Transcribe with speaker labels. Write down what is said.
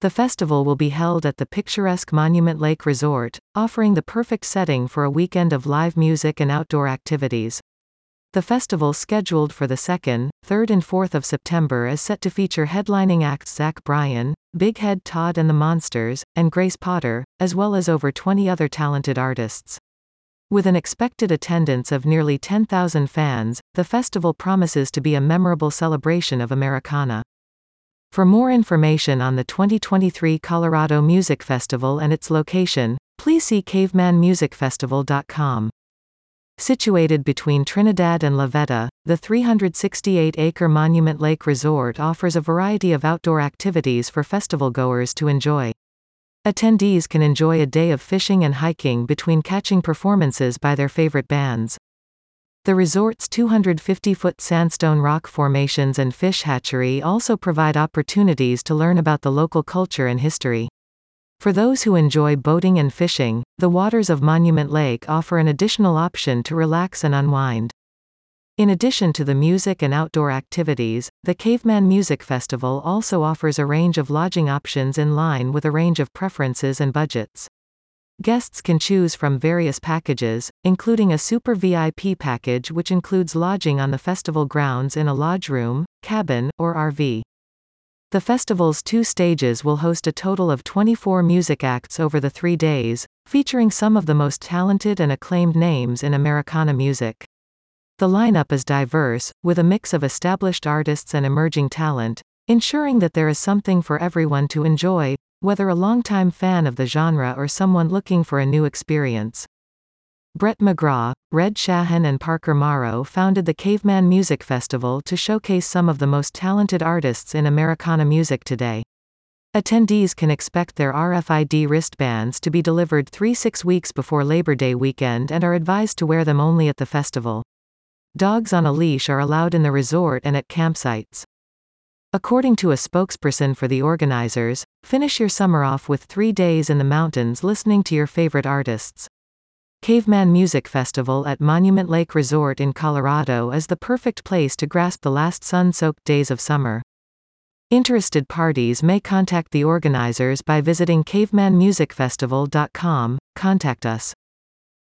Speaker 1: The festival will be held at the picturesque Monument Lake Resort, offering the perfect setting for a weekend of live music and outdoor activities. The festival scheduled for the 2nd, 3rd and 4th of September is set to feature headlining acts Zach Bryan, Big Head Todd and the Monsters, and Grace Potter, as well as over 20 other talented artists. With an expected attendance of nearly 10,000 fans, the festival promises to be a memorable celebration of Americana. For more information on the 2023 Colorado Music Festival and its location, please see cavemanmusicfestival.com. Situated between Trinidad and La Veta, the 368-acre Monument Lake Resort offers a variety of outdoor activities for festival goers to enjoy. Attendees can enjoy a day of fishing and hiking between catching performances by their favorite bands. The resort's 250-foot sandstone rock formations and fish hatchery also provide opportunities to learn about the local culture and history. For those who enjoy boating and fishing, the waters of Monument Lake offer an additional option to relax and unwind. In addition to the music and outdoor activities, the Caveman Music Festival also offers a range of lodging options in line with a range of preferences and budgets. Guests can choose from various packages, including a Super VIP package which includes lodging on the festival grounds in a lodge room, cabin, or RV. The festival's two stages will host a total of 24 music acts over the three days, featuring some of the most talented and acclaimed names in Americana music. The lineup is diverse, with a mix of established artists and emerging talent, ensuring that there is something for everyone to enjoy, whether a longtime fan of the genre or someone looking for a new experience. Brett McGraw, Red Shahan and Parker Morrow founded the Caveman Music Festival to showcase some of the most talented artists in Americana music today. Attendees can expect their RFID wristbands to be delivered 3-6 weeks before Labor Day weekend and are advised to wear them only at the festival. Dogs on a leash are allowed in the resort and at campsites. According to a spokesperson for the organizers, finish your summer off with three days in the mountains listening to your favorite artists. Caveman Music Festival at Monument Lake Resort in Colorado is the perfect place to grasp the last sun-soaked days of summer. Interested parties may contact the organizers by visiting cavemanmusicfestival.com. Contact us.